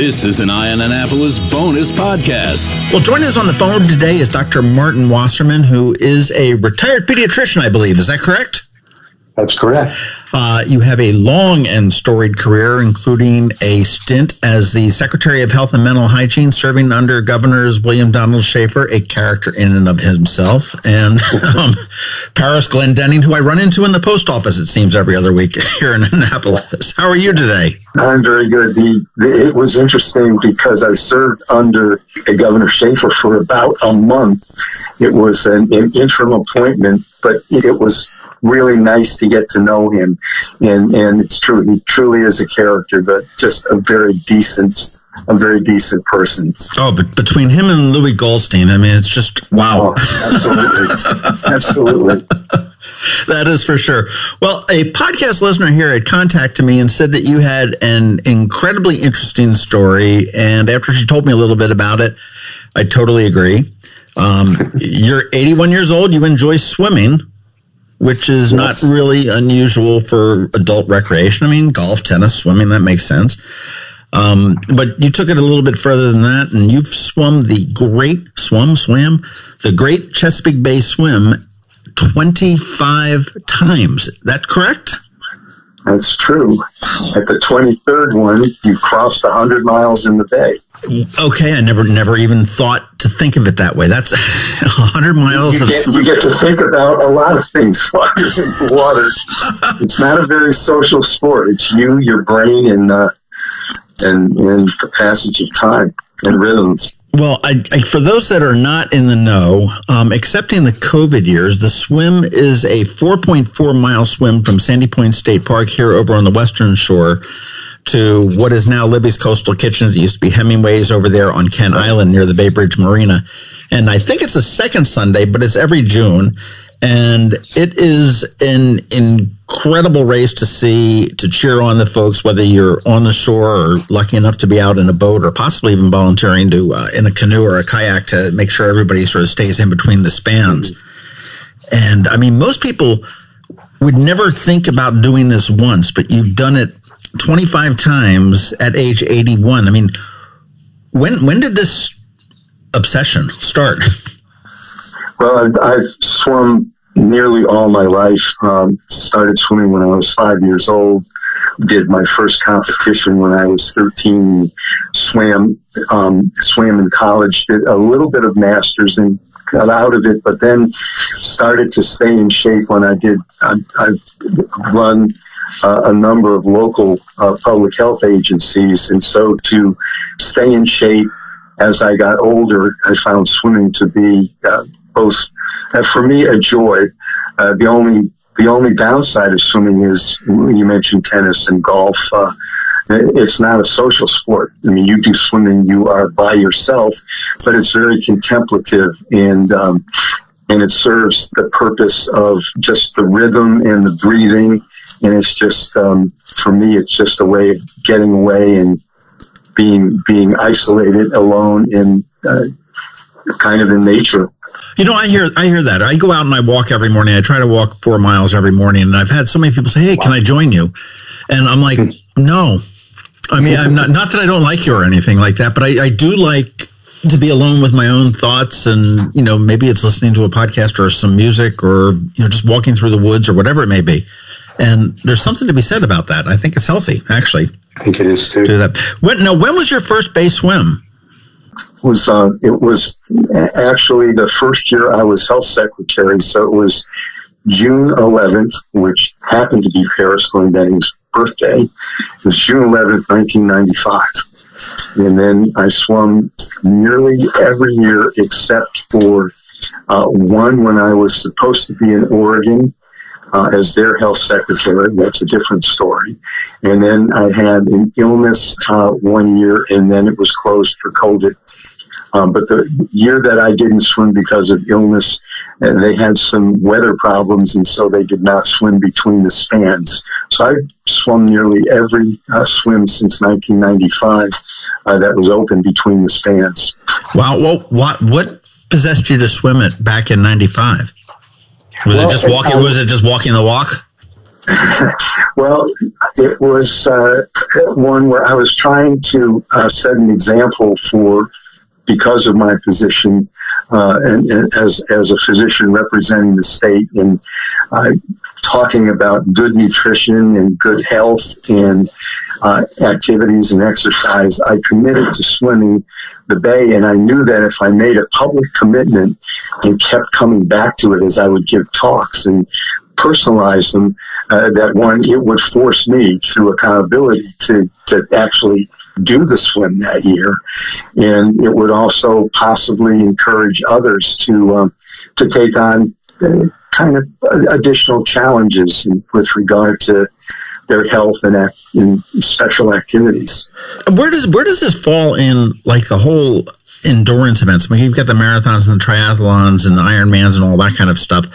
This is an Eye on Annapolis bonus podcast. Well, joining us on the phone today is Dr. Martin Wasserman, who is a retired pediatrician, I believe. Is that correct? That's correct. Uh, you have a long and storied career, including a stint as the Secretary of Health and Mental Hygiene, serving under Governors William Donald Schaefer, a character in and of himself, and um, Parris Glendening, who I run into in the post office, it seems, every other week here in Annapolis. How are you today? I'm very good. The, the, it was interesting because I served under Governor Schaefer for about a month. It was an, an interim appointment, but it was really nice to get to know him. And, and it's true, he truly is a character, but just a very decent, a very decent person. Oh, but between him and Louis Goldstein, I mean, it's just wow. Oh, absolutely. absolutely. That is for sure. Well, a podcast listener here had contacted me and said that you had an incredibly interesting story. And after she told me a little bit about it, I totally agree. Um, you're 81 years old. You enjoy swimming which is yes. not really unusual for adult recreation. I mean, golf, tennis, swimming, that makes sense. Um, but you took it a little bit further than that, and you've swum the great swum swam the Great Chesapeake Bay Swim twenty five times. That correct? That's true. At the 23rd one, you crossed 100 miles in the bay. Okay, I never never even thought to think of it that way. That's 100 miles you of get, you get to think about a lot of things while you're in the water. it's not a very social sport. It's you, your brain, and uh, and and the passage of time and rhythms. Well, I, I, for those that are not in the know, um, excepting the COVID years, the swim is a 4.4 mile swim from Sandy Point State Park here over on the western shore to what is now Libby's Coastal Kitchens. It used to be Hemingway's over there on Kent Island near the Bay Bridge Marina. And I think it's the second Sunday, but it's every June. And it is an incredible race to see, to cheer on the folks, whether you're on the shore or lucky enough to be out in a boat or possibly even volunteering to, uh, in a canoe or a kayak to make sure everybody sort of stays in between the spans. And I mean, most people would never think about doing this once, but you've done it 25 times at age 81. I mean, when, when did this obsession start? Well, I've, I've swum nearly all my life. Um, started swimming when I was five years old. Did my first competition when I was 13. Swam, um, swam in college. Did a little bit of masters and got out of it, but then started to stay in shape when I did. I, I've run uh, a number of local uh, public health agencies, and so to stay in shape as I got older, I found swimming to be uh, both, uh, for me, a joy. Uh, the only the only downside of swimming is you mentioned tennis and golf. Uh, it's not a social sport. I mean, you do swimming, you are by yourself, but it's very contemplative and um, and it serves the purpose of just the rhythm and the breathing. And it's just um, for me, it's just a way of getting away and being being isolated, alone, in uh, kind of in nature. You know, I hear I hear that. I go out and I walk every morning. I try to walk four miles every morning, and I've had so many people say, "Hey, can I join you?" And I'm like, hmm. "No." I mean, I'm not not that I don't like you or anything like that, but I, I do like to be alone with my own thoughts, and you know, maybe it's listening to a podcast or some music, or you know, just walking through the woods or whatever it may be. And there's something to be said about that. I think it's healthy, actually. I think it is too. Do that. When, now, when was your first base swim? Was uh, it was actually the first year I was health secretary, so it was June 11th, which happened to be Parris Glendening's birthday. It was June 11th, 1995. And then I swum nearly every year except for uh, one when I was supposed to be in Oregon uh, as their health secretary. That's a different story. And then I had an illness uh, one year, and then it was closed for COVID. Um, but the year that I didn't swim because of illness, uh, they had some weather problems, and so they did not swim between the spans. So I swum nearly every uh, swim since 1995 uh, that was open between the spans. Wow! Well, what what possessed you to swim it back in '95? Was well, it just walking? was it just walking the walk? well, it was uh, one where I was trying to uh, set an example for because of my position uh, and, and, as as a physician representing the state and uh, talking about good nutrition and good health and uh, activities and exercise, I committed to swimming the bay, and I knew that if I made a public commitment and kept coming back to it as I would give talks and personalize them, uh, that one it would force me through accountability to to actually do the swim that year, and it would also possibly encourage others to um, to take on uh, kind of additional challenges with regard to their health and, in special activities. Where does where does this fall in like the whole endurance events? I mean, you've got the marathons and the triathlons and the Ironmans and all that kind of stuff.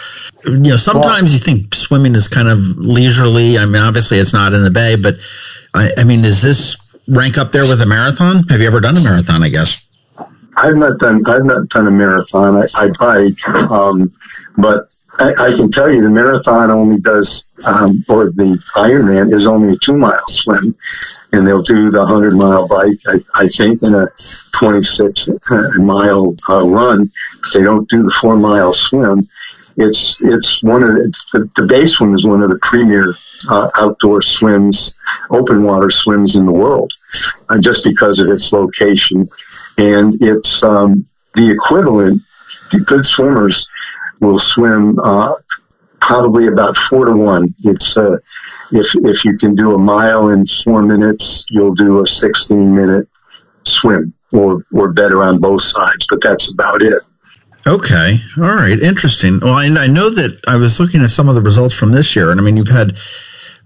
You know, sometimes well, you think swimming is kind of leisurely. I mean, obviously it's not in the bay, but I, I mean, is this rank up there with a marathon? Have you ever done a marathon? I guess. I've not done. I've not done a marathon. I, I bike, um, but I, I, can tell you the marathon only does, um, or the Ironman is only a two mile swim, and they'll do the hundred mile bike. I, I, think in a twenty six uh, mile uh, run. They don't do the four mile swim. It's it's one of the, the, the is one of the premier uh, outdoor swims, open water swims in the world, uh, just because of its location, and it's um, the equivalent. Good swimmers will swim uh, probably about four to one. It's uh, if if you can do a mile in four minutes, you'll do a sixteen minute swim or or better on both sides. But that's about it. Okay. All right. Interesting. Well, I, I know that I was looking at some of the results from this year, and I mean, you've had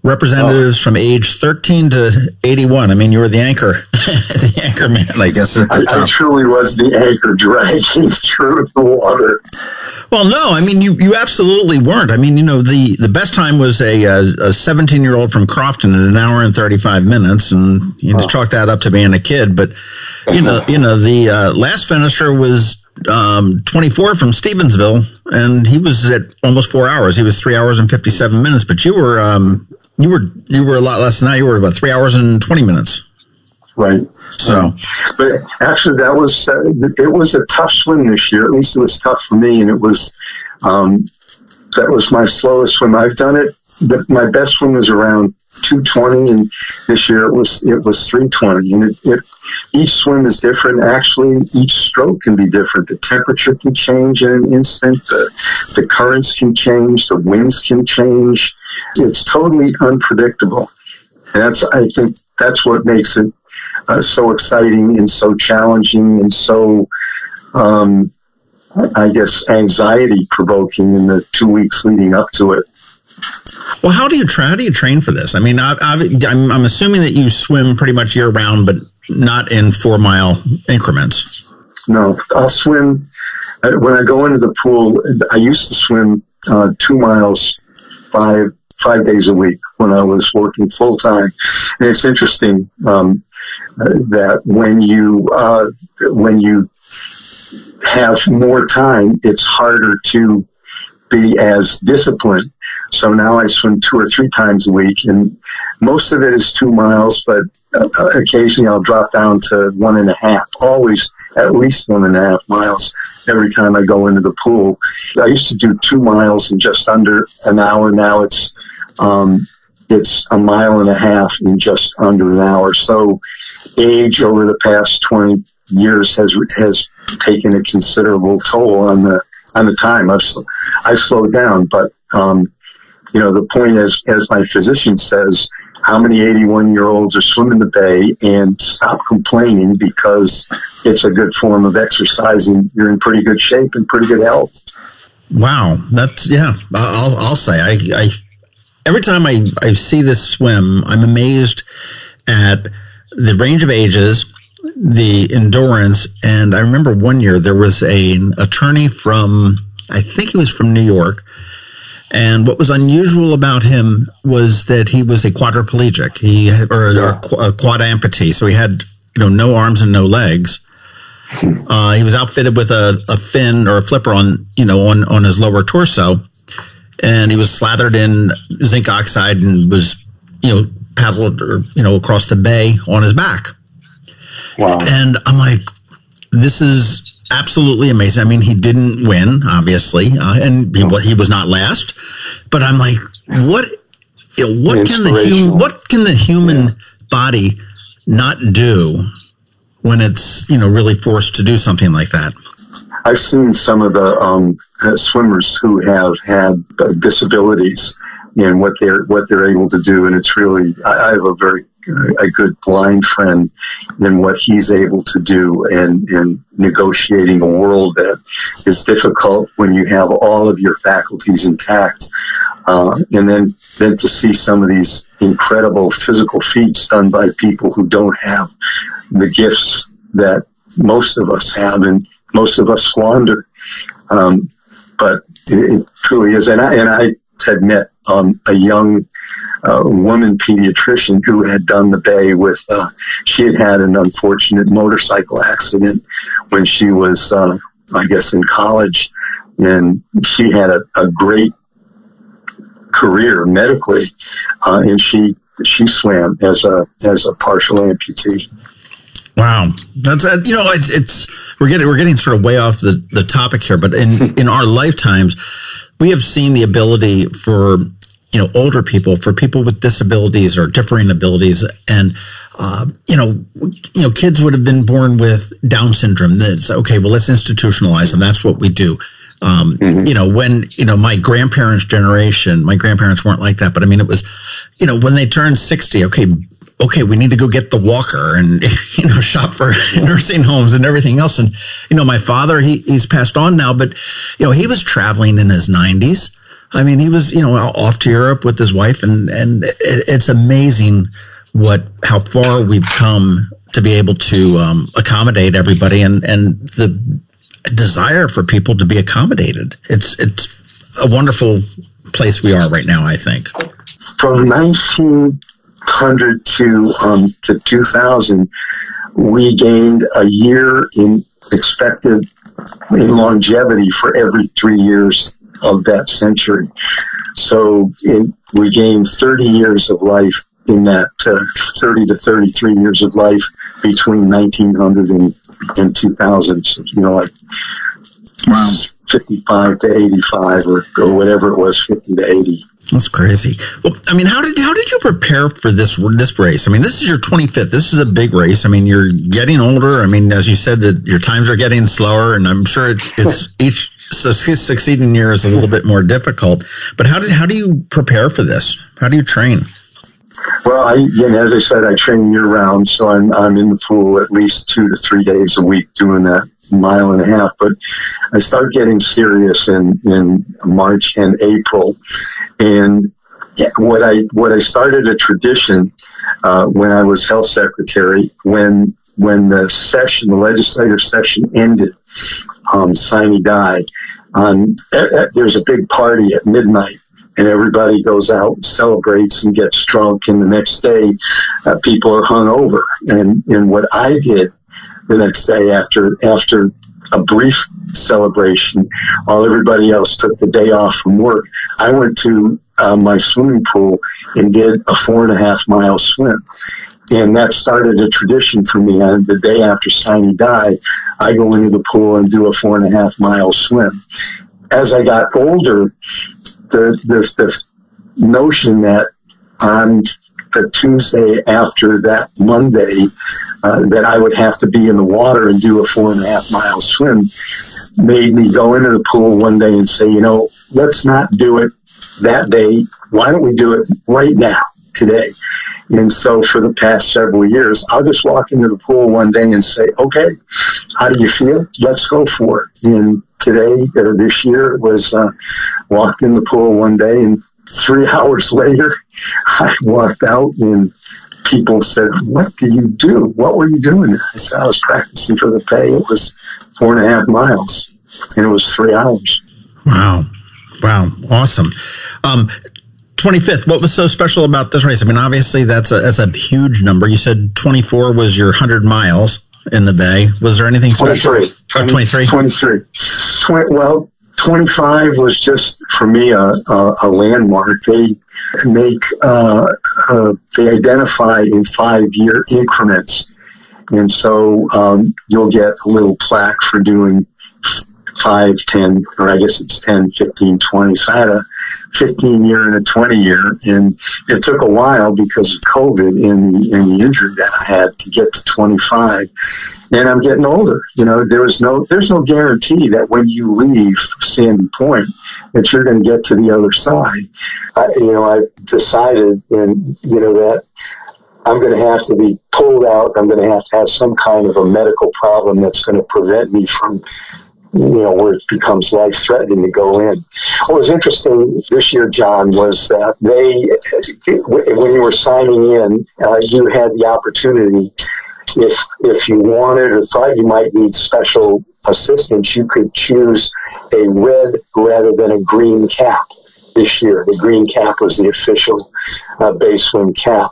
representatives oh. from age 13 to 81. I mean, you were the anchor, the anchor man, I guess. I, I, truly was the anchor dragging through the water. Well, no, I mean, you, you absolutely weren't. I mean, you know, the, the best time was a, a 17 year old from Crofton in an hour and 35 minutes. And you just oh. chalk that up to being a kid. But, you know, you know, the uh, last finisher was um, 24 from Stevensville, and he was at almost four hours. He was three hours and 57 minutes. But you were um, you were you were a lot less than that. You were about three hours and twenty minutes. Right. So, but actually, that was uh, it was a tough swim this year. At least it was tough for me, and it was um, that was my slowest swim. I've done it. But my best swim was around 220, and this year it was it was 320. And it, it, each swim is different. Actually, each stroke can be different. The temperature can change in an instant. The the currents can change. The winds can change. It's totally unpredictable. And that's I think that's what makes it uh, so exciting and so challenging and so. Um, I guess anxiety provoking in the two weeks leading up to it. Well, how do you try? How do you train for this? I mean, i am I'm assuming that you swim pretty much year round, but not in four mile increments. No, I'll swim uh, when I go into the pool. I used to swim uh, two miles five five days a week when I was working full time, and it's interesting um, that when you uh, when you have more time, it's harder to be as disciplined so now I swim two or three times a week, and most of it is two miles, but uh, occasionally I'll drop down to one and a half. Always at least one and a half miles every time I go into the pool. I used to do two miles in just under an hour. Now it's um, it's a mile and a half in just under an hour. So age over the past twenty years has has taken a considerable toll on the on the time. I've I've slowed down, but um, you know, the point is, as my physician says, how many 81 year olds are swimming the bay and stop complaining because it's a good form of exercise and you're in pretty good shape and pretty good health. Wow. That's, yeah, I'll, I'll say, I, I, every time I, I see this swim, I'm amazed at the range of ages, the endurance. And I remember one year there was a, an attorney from, I think he was from New York and what was unusual about him was that he was a quadriplegic, he or, yeah. or a quad amputee, so he had you know no arms and no legs. Uh, he was outfitted with a, a fin or a flipper on you know on on his lower torso, and he was slathered in zinc oxide and was, you know, paddled or you know across the bay on his back. Wow. And I'm like, this is absolutely amazing. I mean, he didn't win, obviously, uh, and he, he was not last. But I'm like, what? You know, what can the human what can the human yeah. body not do when it's you know really forced to do something like that? I've seen some of the um, swimmers who have had uh, disabilities and what they're what they're able to do, and it's really I, I have a very a good blind friend in what he's able to do and in negotiating a world that is difficult when you have all of your faculties intact. Uh, and then, then to see some of these incredible physical feats done by people who don't have the gifts that most of us have and most of us squander. Um, but it, it, truly is. And I, and I had met um, a young uh, woman pediatrician who had done the bay with, uh, she had had an unfortunate motorcycle accident when she was, uh, I guess, in college. And she had a, a great career medically, uh, and she she swam as a as a partial amputee. Wow, that's uh, you know it's, it's we're getting we're getting sort of way off the the topic here, but in in our lifetimes, we have seen the ability for you know older people for people with disabilities or differing abilities and uh, you know you know kids would have been born with down syndrome that's okay well let's institutionalize them that's what we do um, mm-hmm. you know when you know my grandparents generation my grandparents weren't like that but i mean it was you know when they turned 60 okay okay, we need to go get the walker and, you know, shop for nursing homes and everything else. And, you know, my father, he, he's passed on now, but, you know, he was traveling in his nineties. I mean, he was, you know, off to Europe with his wife, and and it's amazing what how far we've come to be able to um, accommodate everybody, and and the desire for people to be accommodated. It's it's a wonderful place we are right now. I think from nineteen hundred to um, to two thousand, we gained a year in expected in longevity for every three years of that century. So it, we gained 30 years of life in that uh, 30 to 33 years of life between 1900 and, and 2000. So, you know, like wow. 55 to 85 or, or whatever it was, 50 to 80. That's crazy. Well, I mean, how did how did you prepare for this this race? I mean, this is your 25th. This is a big race. I mean, you're getting older. I mean, as you said, that your times are getting slower, and I'm sure it, it's each succeeding year is a little bit more difficult. But how did how do you prepare for this? How do you train? Well, I, again, as I said, I train year round, so I'm I'm in the pool at least two to three days a week doing that mile and a half. But I start getting serious in in March and April, and what I what I started a tradition uh, when I was health secretary when when the session the legislative session ended um, sine die. Um, there's a big party at midnight and everybody goes out and celebrates and gets drunk. And the next day, uh, people are hung over. And, and what I did the next day after, after a brief celebration while everybody else took the day off from work, I went to uh, my swimming pool and did a four and a half mile swim. And that started a tradition for me. On the day after sine died, I go into the pool and do a four and a half mile swim. As I got older, the, the, the notion that on the Tuesday after that Monday uh, that I would have to be in the water and do a four and a half mile swim made me go into the pool one day and say, you know, let's not do it that day. Why don't we do it right now, today? And so for the past several years, I'll just walk into the pool one day and say, okay, how do you feel? Let's go for it. And today or this year it was, uh, walked in the pool one day and three hours later, I walked out and people said, what do you do? What were you doing? I said, I was practicing for the pay. It was four and a half miles and it was three hours. Wow. Wow. Awesome. Um, 25th. What was so special about this race? I mean, obviously that's a, that's a huge number. You said 24 was your 100 miles in the bay. Was there anything special? 23. 23. 23. 20, well, 25 was just for me a, a, a landmark. They make uh, uh, they identify in five year increments, and so um, you'll get a little plaque for doing five, 10, or I guess it's 10, 15, 20. So I had a 15 year and a 20 year. And it took a while because of COVID and, and the injury that I had to get to 25. And I'm getting older. You know, there was no, there's no guarantee that when you leave Sandy Point that you're going to get to the other side. I, you know, I decided and, you know, that I'm going to have to be pulled out. I'm going to have to have some kind of a medical problem that's going to prevent me from you know, where it becomes life threatening to go in. What was interesting this year, John, was that they, when you were signing in, uh, you had the opportunity, if if you wanted or thought you might need special assistance, you could choose a red rather than a green cap this year. The green cap was the official uh, base swim cap.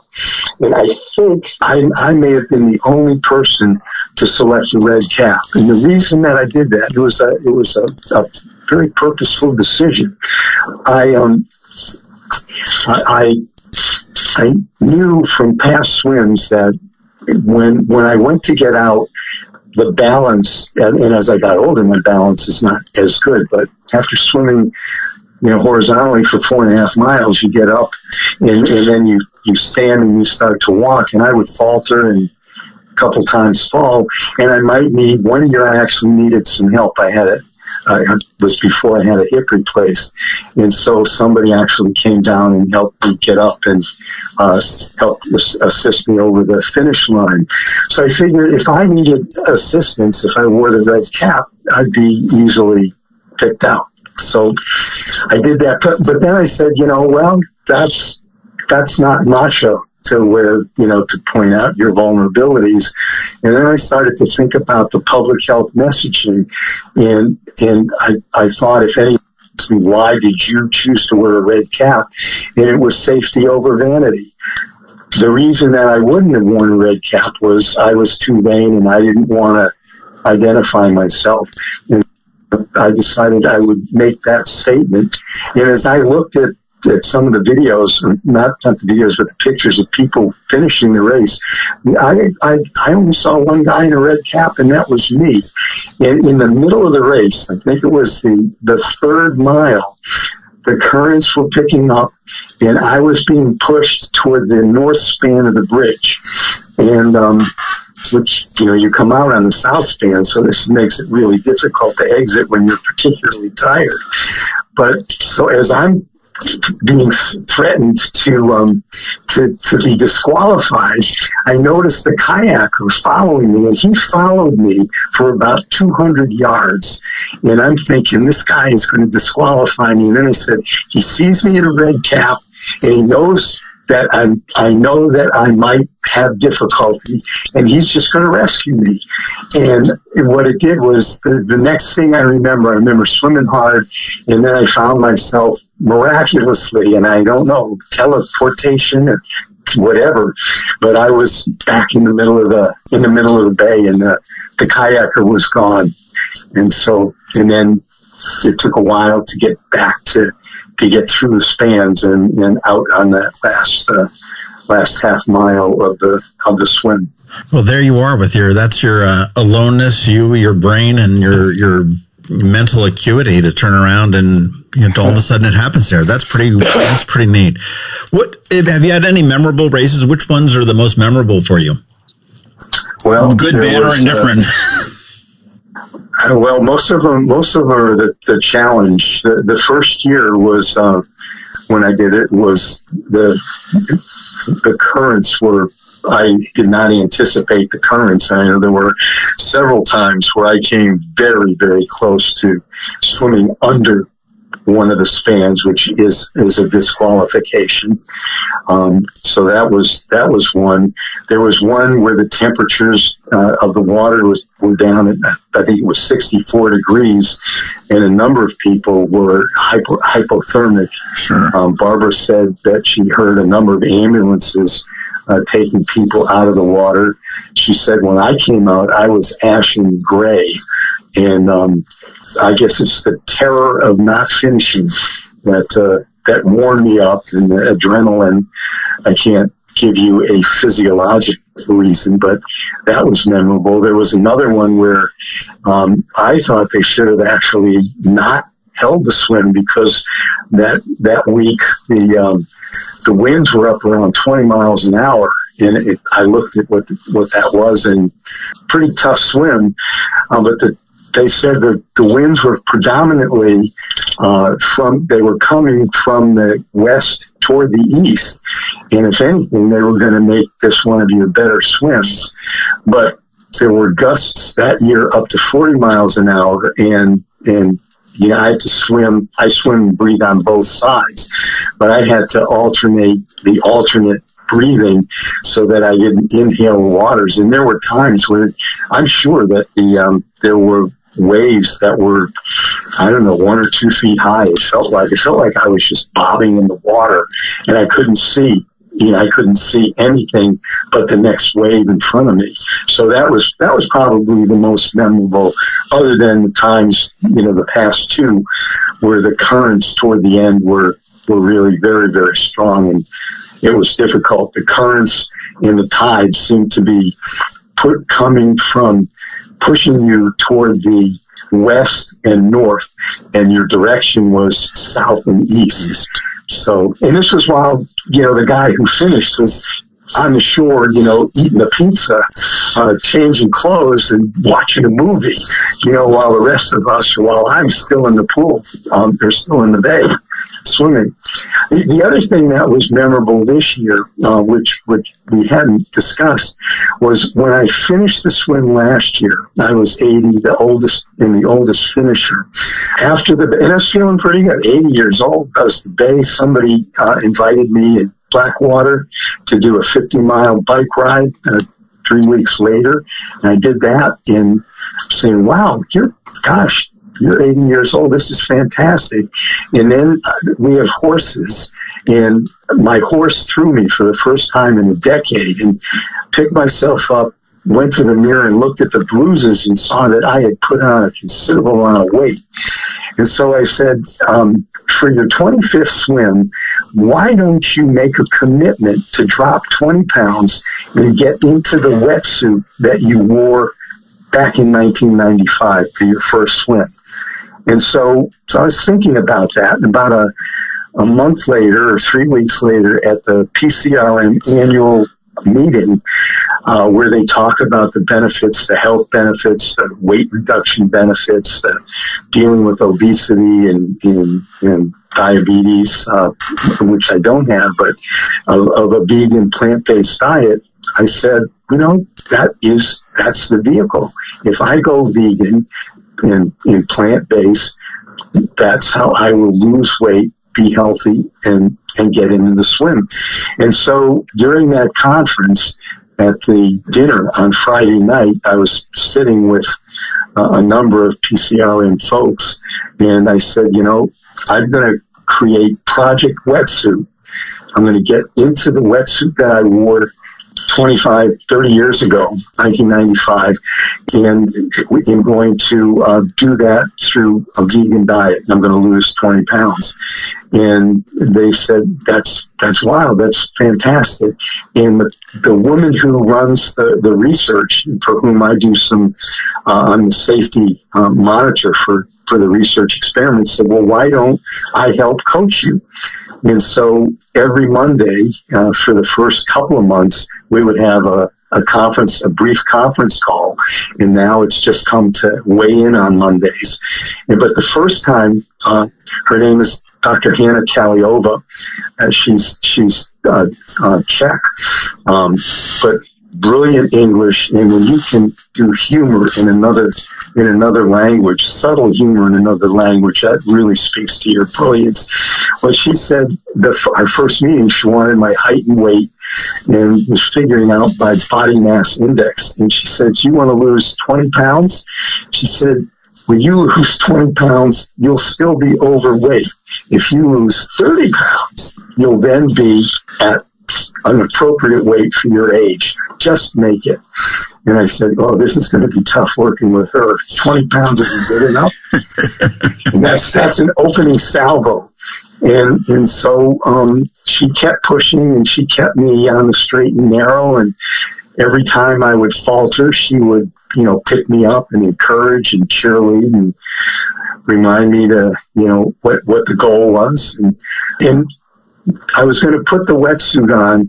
And I think I, I may have been the only person to select the red cap. And the reason that I did that, it was a, it was a, a very purposeful decision. I, um, I, I, I knew from past swims that when, when I went to get out, the balance, and, and as I got older, my balance is not as good, but after swimming you know, horizontally for four and a half miles, you get up and, and then you, you stand and you start to walk. And I would falter and a couple times fall. And I might need, one year I actually needed some help. I had it was before I had a hip replaced. And so somebody actually came down and helped me get up and uh, helped assist me over the finish line. So I figured if I needed assistance, if I wore the red cap, I'd be easily picked out. So I did that. But then I said, you know, well, that's that's not macho to where you know to point out your vulnerabilities. And then i started to think about the public health messaging. And and i, I thought if any why did you choose to wear a red cap? And it was safety over vanity. The reason that i wouldn't have worn a red cap was i was too vain and i didn't want to identify myself. and I decided I would make that statement. And as I looked at, at some of the videos, not, not the videos, but the pictures of people finishing the race, I, I, I only saw one guy in a red cap, and that was me. And in the middle of the race, I think it was the, the third mile, the currents were picking up, and I was being pushed toward the north span of the bridge. And um, which you know you come out on the south span, so this makes it really difficult to exit when you're particularly tired. But so as I'm being threatened to um, to, to be disqualified, I noticed the kayaker following me, and he followed me for about 200 yards. And I'm thinking, this guy is going to disqualify me. And then I said, he sees me in a red cap, and he knows that I'm, I know that I might have difficulty and he's just going to rescue me. And what it did was the, the next thing I remember, I remember swimming hard and then I found myself miraculously, and I don't know, teleportation or whatever, but I was back in the middle of the, in the middle of the bay and the, the kayaker was gone. And so, and then it took a while to get back to to get through the spans and, and out on that last uh, last half mile of the of the swim. Well, there you are with your that's your uh, aloneness, you, your brain, and your your mental acuity to turn around and you know, all of a sudden it happens there. That's pretty. That's pretty neat. What have you had any memorable races? Which ones are the most memorable for you? Well, good, bad, or indifferent. Uh, well, most of them, most of them are the, the challenge. The, the first year was uh, when I did it was the the currents were. I did not anticipate the currents. I know there were several times where I came very, very close to swimming under one of the spans, which is is a disqualification. Um, so that was that was one. There was one where the temperatures uh, of the water was were down at I think it was 64 degrees, and a number of people were hypo, hypothermic. Sure. Um, Barbara said that she heard a number of ambulances. Uh, taking people out of the water. She said, when I came out, I was ashen gray and um, I guess it's the terror of not finishing that uh, that worn me up, and the adrenaline. I can't give you a physiological reason, but that was memorable. There was another one where um, I thought they should have actually not held the swim because that that week the um, the winds were up around 20 miles an hour, and it, I looked at what what that was, and pretty tough swim. Uh, but the, they said that the winds were predominantly uh, from they were coming from the west toward the east, and if anything, they were going to make this one of your better swims. But there were gusts that year up to 40 miles an hour, and and you know, I had to swim. I swim and breathe on both sides, but I had to alternate the alternate breathing so that I didn't inhale waters. And there were times where I'm sure that the um, there were waves that were I don't know one or two feet high. It felt like it felt like I was just bobbing in the water, and I couldn't see you know, I couldn't see anything but the next wave in front of me. So that was that was probably the most memorable, other than the times you know the past two, where the currents toward the end were were really very very strong and it was difficult. The currents and the tides seemed to be put coming from pushing you toward the west and north, and your direction was south and east. So, and this was while, you know, the guy who finished was on the shore, you know, eating a pizza, uh, changing clothes and watching a movie, you know, while the rest of us, while I'm still in the pool, um, they're still in the bay swimming. The, the other thing that was memorable this year, uh, which, which we hadn't discussed, was when I finished the swim last year. I was 80, the oldest and the oldest finisher. After the, and I was feeling pretty good, 80 years old. I was the bay. Somebody uh, invited me in Blackwater to do a 50 mile bike ride. Uh, three weeks later, and I did that and saying, wow, you're, gosh, you're 80 years old. This is fantastic. And then uh, we have horses. And my horse threw me for the first time in a decade and picked myself up, went to the mirror and looked at the bruises and saw that I had put on a considerable amount of weight. And so I said, um, for your 25th swim, why don't you make a commitment to drop 20 pounds and get into the wetsuit that you wore back in 1995 for your first swim? And so, so I was thinking about that. And about a, a month later or three weeks later at the PCRM annual meeting uh, where they talk about the benefits, the health benefits, the weight reduction benefits, the dealing with obesity and, and, and diabetes, uh, which I don't have, but of, of a vegan plant-based diet. I said, you know, that is, that's the vehicle. If I go vegan and, in plant based, that's how I will lose weight, be healthy, and, and get into the swim. And so during that conference, at the dinner on Friday night, I was sitting with uh, a number of PCRM folks, and I said, you know, I'm going to create Project Wetsuit. I'm going to get into the wetsuit that I wore 25, 30 years ago, 1995, and I'm going to uh, do that through a vegan diet. I'm going to lose 20 pounds. And they said, that's, that's wild. That's fantastic. And the, the woman who runs the, the research, for whom I do some, uh, I'm the safety uh, monitor for, for the research experiments, said, well, why don't I help coach you? And so every Monday uh, for the first couple of months, we would have a, a conference, a brief conference call. And now it's just come to weigh in on Mondays. And, but the first time, uh, her name is Dr. Hana Kahleova. Uh, she's she's uh, uh, Czech, um, but brilliant English. And when you can do humor in another in another language, subtle humor in another language, that really speaks to your brilliance. Well, she said the, our first meeting, she wanted my height and weight and was figuring out my body mass index. And she said, you want to lose 20 pounds? She said, when you lose 20 pounds, you'll still be overweight. If you lose 30 pounds, you'll then be at an appropriate weight for your age. just make it. And I said, oh, this is going to be tough working with her. 20 pounds isn't good enough. and that's, that's an opening salvo. And, and so, um, she kept pushing and she kept me on the straight and narrow. And every time I would falter, she would, you know, pick me up and encourage and cheerlead and remind me to, you know, what, what the goal was. And, and I was going to put the wetsuit on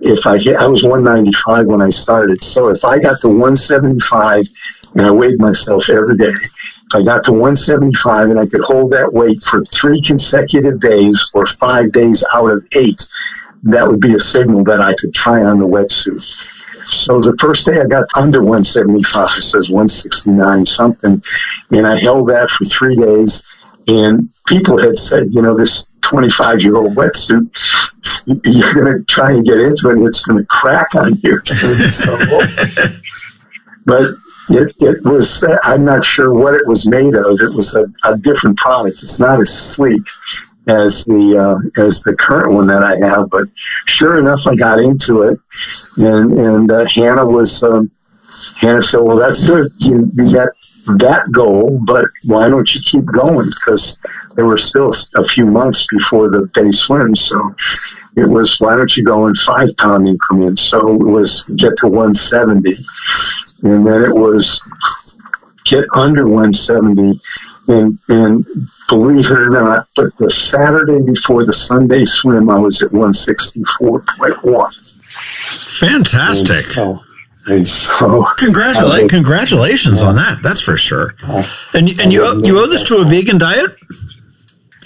if I hit, I was 195 when I started. So if I got to 175 and I weighed myself every day, if I got to 175 and I could hold that weight for three consecutive days or five days out of eight, that would be a signal that I could try on the wetsuit. So the first day I got under 175, it says 169 something, and I held that for three days. And people had said, you know, this 25 year old wetsuit, you're going to try and get into it and it's going to crack on you. so, but it, it was, I'm not sure what it was made of. It was a, a different product. It's not as sleek as the uh, as the current one that I have. But sure enough, I got into it, and and uh, Hana was um, Hana said, "Well, that's good. You, you got that goal, but why don't you keep going? Because there were still a few months before the day swim, so." It was why don't you go in five pound increments? So it was get to 170, and then it was get under 170 and, and believe it or not, but the Saturday before the Sunday swim, I was at 164.1. Fantastic. And so, and so Congratulate, congratulations on that. That's for sure. And and you owe, you owe this to a vegan diet,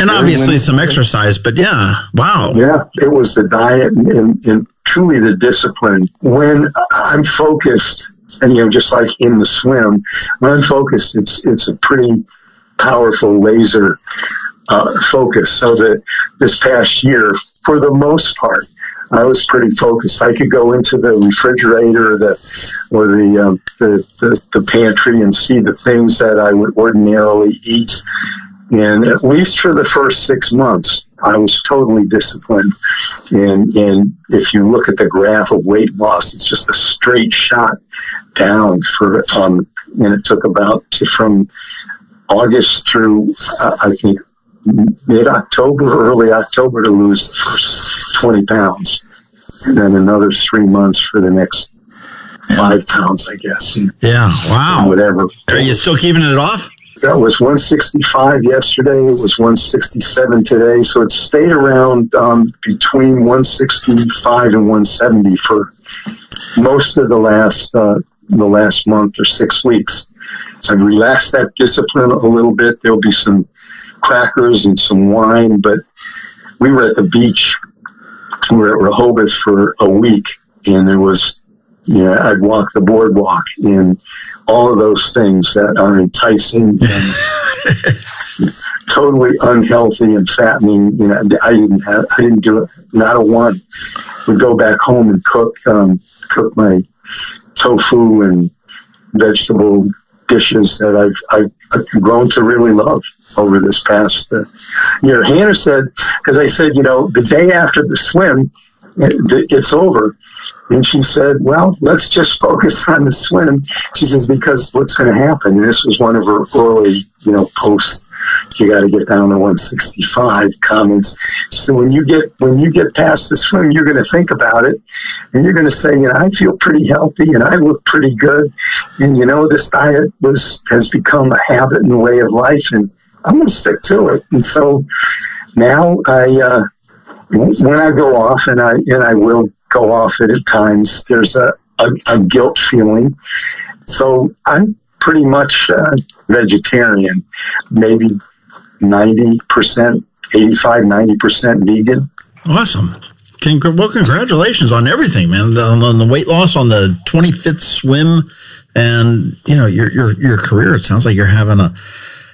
and obviously some exercise. But yeah, wow. Yeah, it was the diet and, and, and truly the discipline. When I'm focused, and you know, just like in the swim, when I'm focused, it's it's a pretty powerful laser uh, focus. So that this past year, for the most part, I was pretty focused. I could go into the refrigerator or the or the, um, the, the the pantry and see the things that I would ordinarily eat. And at least for the first six months, I was totally disciplined. And and if you look at the graph of weight loss, it's just a straight shot down for um. And it took about from August through uh, I think mid October, early October to lose the first 20 pounds. And then another three months for the next five pounds, I guess. Yeah, wow. Whatever. Are you still keeping it off? That was 165 yesterday. It was 167 today. So it stayed around um, between 165 and 170 for most of the last uh, the last month or six weeks. I've relaxed that discipline a little bit. There'll be some crackers and some wine, but we were at the beach. We were at Rehoboth for a week, and there was, you know, I'd walk the boardwalk and all of those things that are enticing and totally unhealthy and fattening. You know, I didn't have, I didn't do it. Not a one. Would go back home and cook, um, cook my tofu and vegetable dishes that I've, I've, I've grown to really love over this past uh, year. Hana said, because I said, you know, the day after the swim, it, it's over. And she said, well, let's just focus on the swim. She says, because what's going to happen? And this was one of her early, you know, posts. You got to get down to 165 comments. So when you get, when you get past the swim, you're going to think about it and you're going to say, you know, I feel pretty healthy and I look pretty good. And, you know, this diet was, has become a habit and a way of life and I'm going to stick to it. And so now I, uh, when I go off, and I and I will go off it at times, there's a, a, a guilt feeling. So I'm pretty much vegetarian, maybe 90%, 85, 90% vegan. Awesome. Well, congratulations on everything, man. On the weight loss, on the 25th swim, and you know your your your career. It sounds like you're having a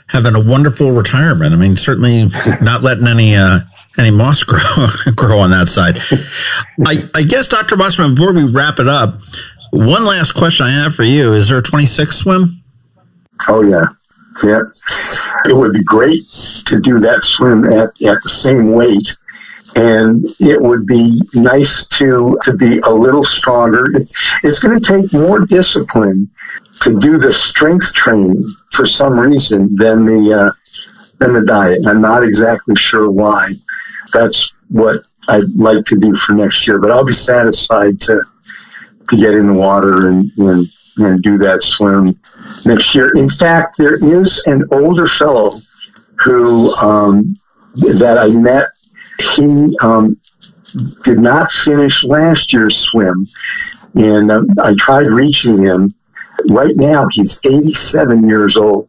having a wonderful retirement. I mean, certainly not letting any uh, any moss grow grow on that side. I, I guess, Dr. Wasserman, before we wrap it up, one last question I have for you: Is there a 26 swim? Oh yeah, yeah. It would be great to do that swim at, at the same weight and it would be nice to to be a little stronger. It's, going to take more discipline to do the strength training for some reason than the uh, than the diet. I'm not exactly sure why. That's what I'd like to do for next year, but I'll be satisfied to to get in the water and and, and do that swim next year. In fact, there is an older fellow who um, that I met he um, did not finish last year's swim, and uh, I tried reaching him. Right now, he's 87 years old.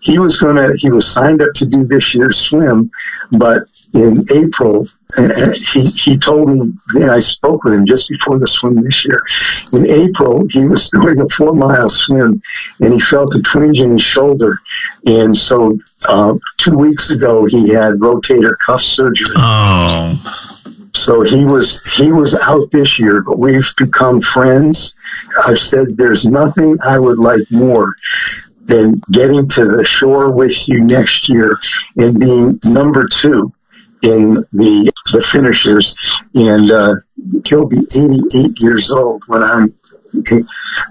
He was gonna. He was signed up to do this year's swim, but in April, he, he told me, and I spoke with him just before the swim this year. In April, he was doing a four mile swim and he felt a twinge in his shoulder. And so uh, two weeks ago, he had rotator cuff surgery. Oh. So he was he was out this year, but we've become friends. I've said there's nothing I would like more than getting to the shore with you next year and being number two in the the finishers, and uh, he'll be 88 years old when I'm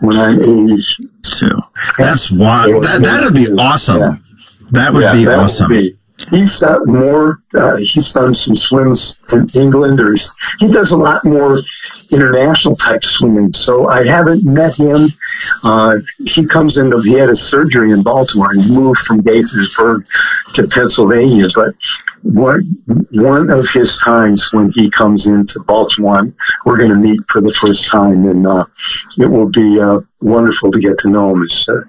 when I'm 82. That's wild. That that'd be awesome. Yeah. That would yeah, be that awesome. Would be he's got more. Uh, he's done some swims in England, or he does a lot more international type swimming. So I haven't met him. Uh, he comes into. He had a surgery in Baltimore and moved from Gaithersburg to Pennsylvania. But one one of his times when he comes into Baltimore, we're going to meet for the first time, and uh, it will be uh, wonderful to get to know him. It's a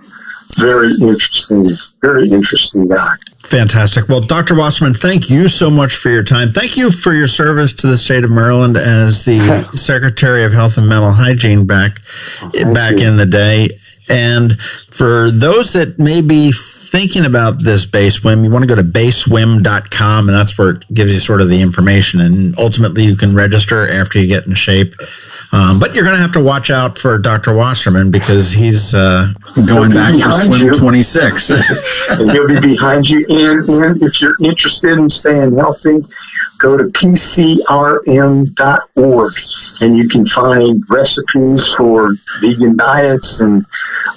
very interesting, very interesting guy. Fantastic. Well, Dr. Wasserman, thank you so much for your time. Thank you for your service to the state of Maryland as the Secretary of Health and Mental Hygiene back oh, back you. in the day. And for those that may be thinking about this Bay swim, you want to go to bayswim.com and that's where it gives you sort of the information. And ultimately, you can register after you get in shape. Um, but you're going to have to watch out for Dr. Wasserman because he's uh, going back for swim you. 26. he'll be behind you. And, and if you're interested in staying healthy, go to pcrm.org and you can find recipes for vegan diets and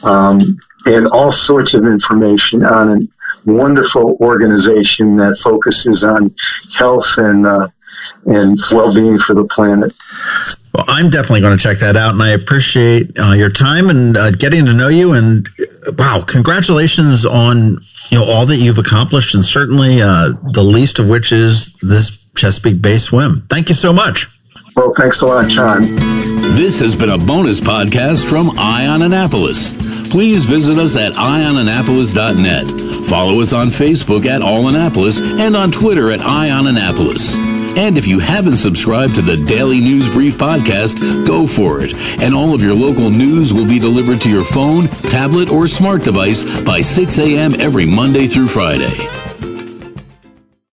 um, and all sorts of information on a wonderful organization that focuses on health and uh, and well-being for the planet. Well, I'm definitely going to check that out, and I appreciate uh, your time and uh, getting to know you. And uh, wow, congratulations on you know all that you've accomplished, and certainly uh, the least of which is this Chesapeake Bay swim. Thank you so much. Well, thanks a lot, John. This has been a bonus podcast from Eye On Annapolis. Please visit us at eyeonannapolis.net. Follow us on Facebook at All Annapolis and on Twitter at Eye On Annapolis. And if you haven't subscribed to the Daily News Brief podcast, go for it. And all of your local news will be delivered to your phone, tablet, or smart device by 6 a.m. every Monday through Friday.